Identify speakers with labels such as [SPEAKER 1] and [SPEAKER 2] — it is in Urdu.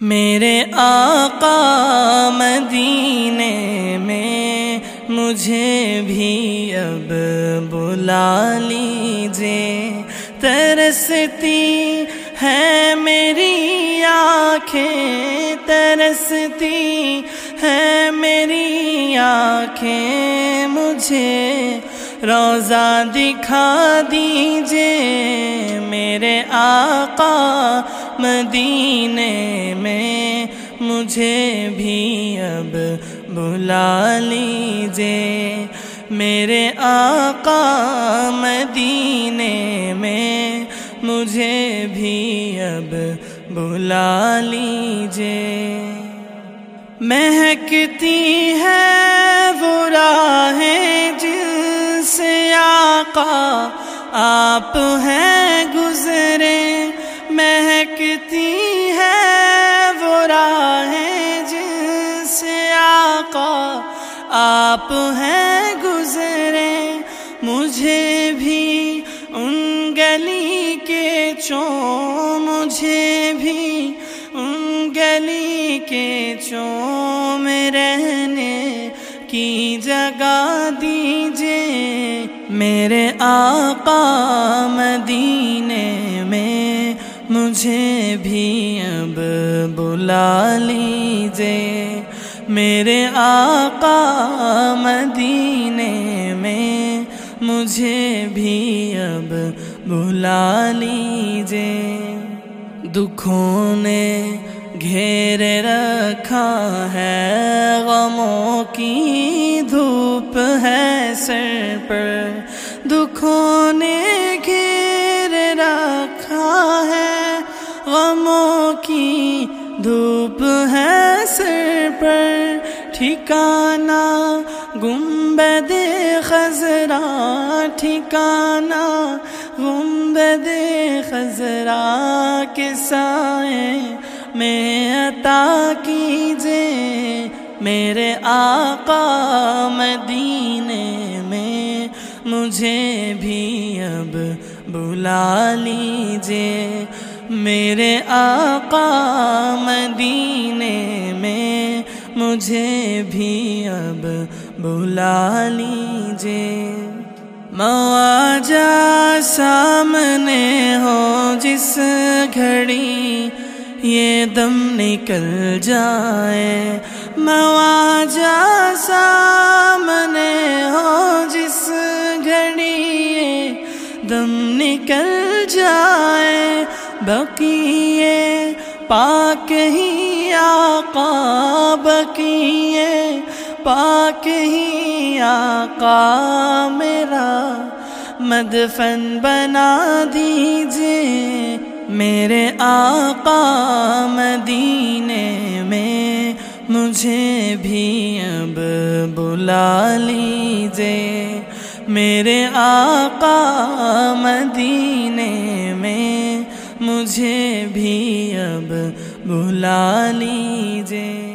[SPEAKER 1] میرے آقا مدینے میں مجھے بھی اب بلا لیجیے ترستی ہے میری آنکھیں، ترستی ہے میری آنکھیں۔ مجھے روزہ دکھا دیجیے میرے آقا مدینے میں، مجھے بھی اب بلا لیجیے میرے آقا مدینے میں، مجھے بھی اب بلا لیجیے مہکتی ہے وہ راہیں آقا آپ ہیں گزرے، مہکتی ہے وہ راہیں جن سے آقا، آپ ہیں گزرے، مجھے بھی ان گلی کے چوں مجھے بھی ان گلی کے چوں میں رہنے کی جگہ دیجیے میرے آقا مدینے میں مجھے بھی اب بلا لیجیے میرے آقا مدینے میں مجھے بھی اب بلا لیجیے دکھوں نے گھیر رکھا ہے دکھوں نے گھیر رکھا ہے۔ غموں کی دھوپ ہے سر پر۔ ٹھکانا گنبد خزرا ٹھکانا گنبد خزرا کے سائے۔ میں عطا کیجیے میرے آقا مدینے میں مجھے بھی اب بلا لیجیے میرے آقا مدینے میں مجھے بھی اب بلا لیجیے مواجہ سامنے ہو جس گھڑی یہ دم نکل جائے۔ مواجہ سامنے ہو دم نکل جائے بقیے پاک ہی آقا بقیے پاک ہی آقا میرا۔ مدفن بنا دیجیے میرے آقا مدینے میں، مجھے بھی اب بلا لیجیے میرے آقا مدینے میں مجھے بھی اب بلا لیجیے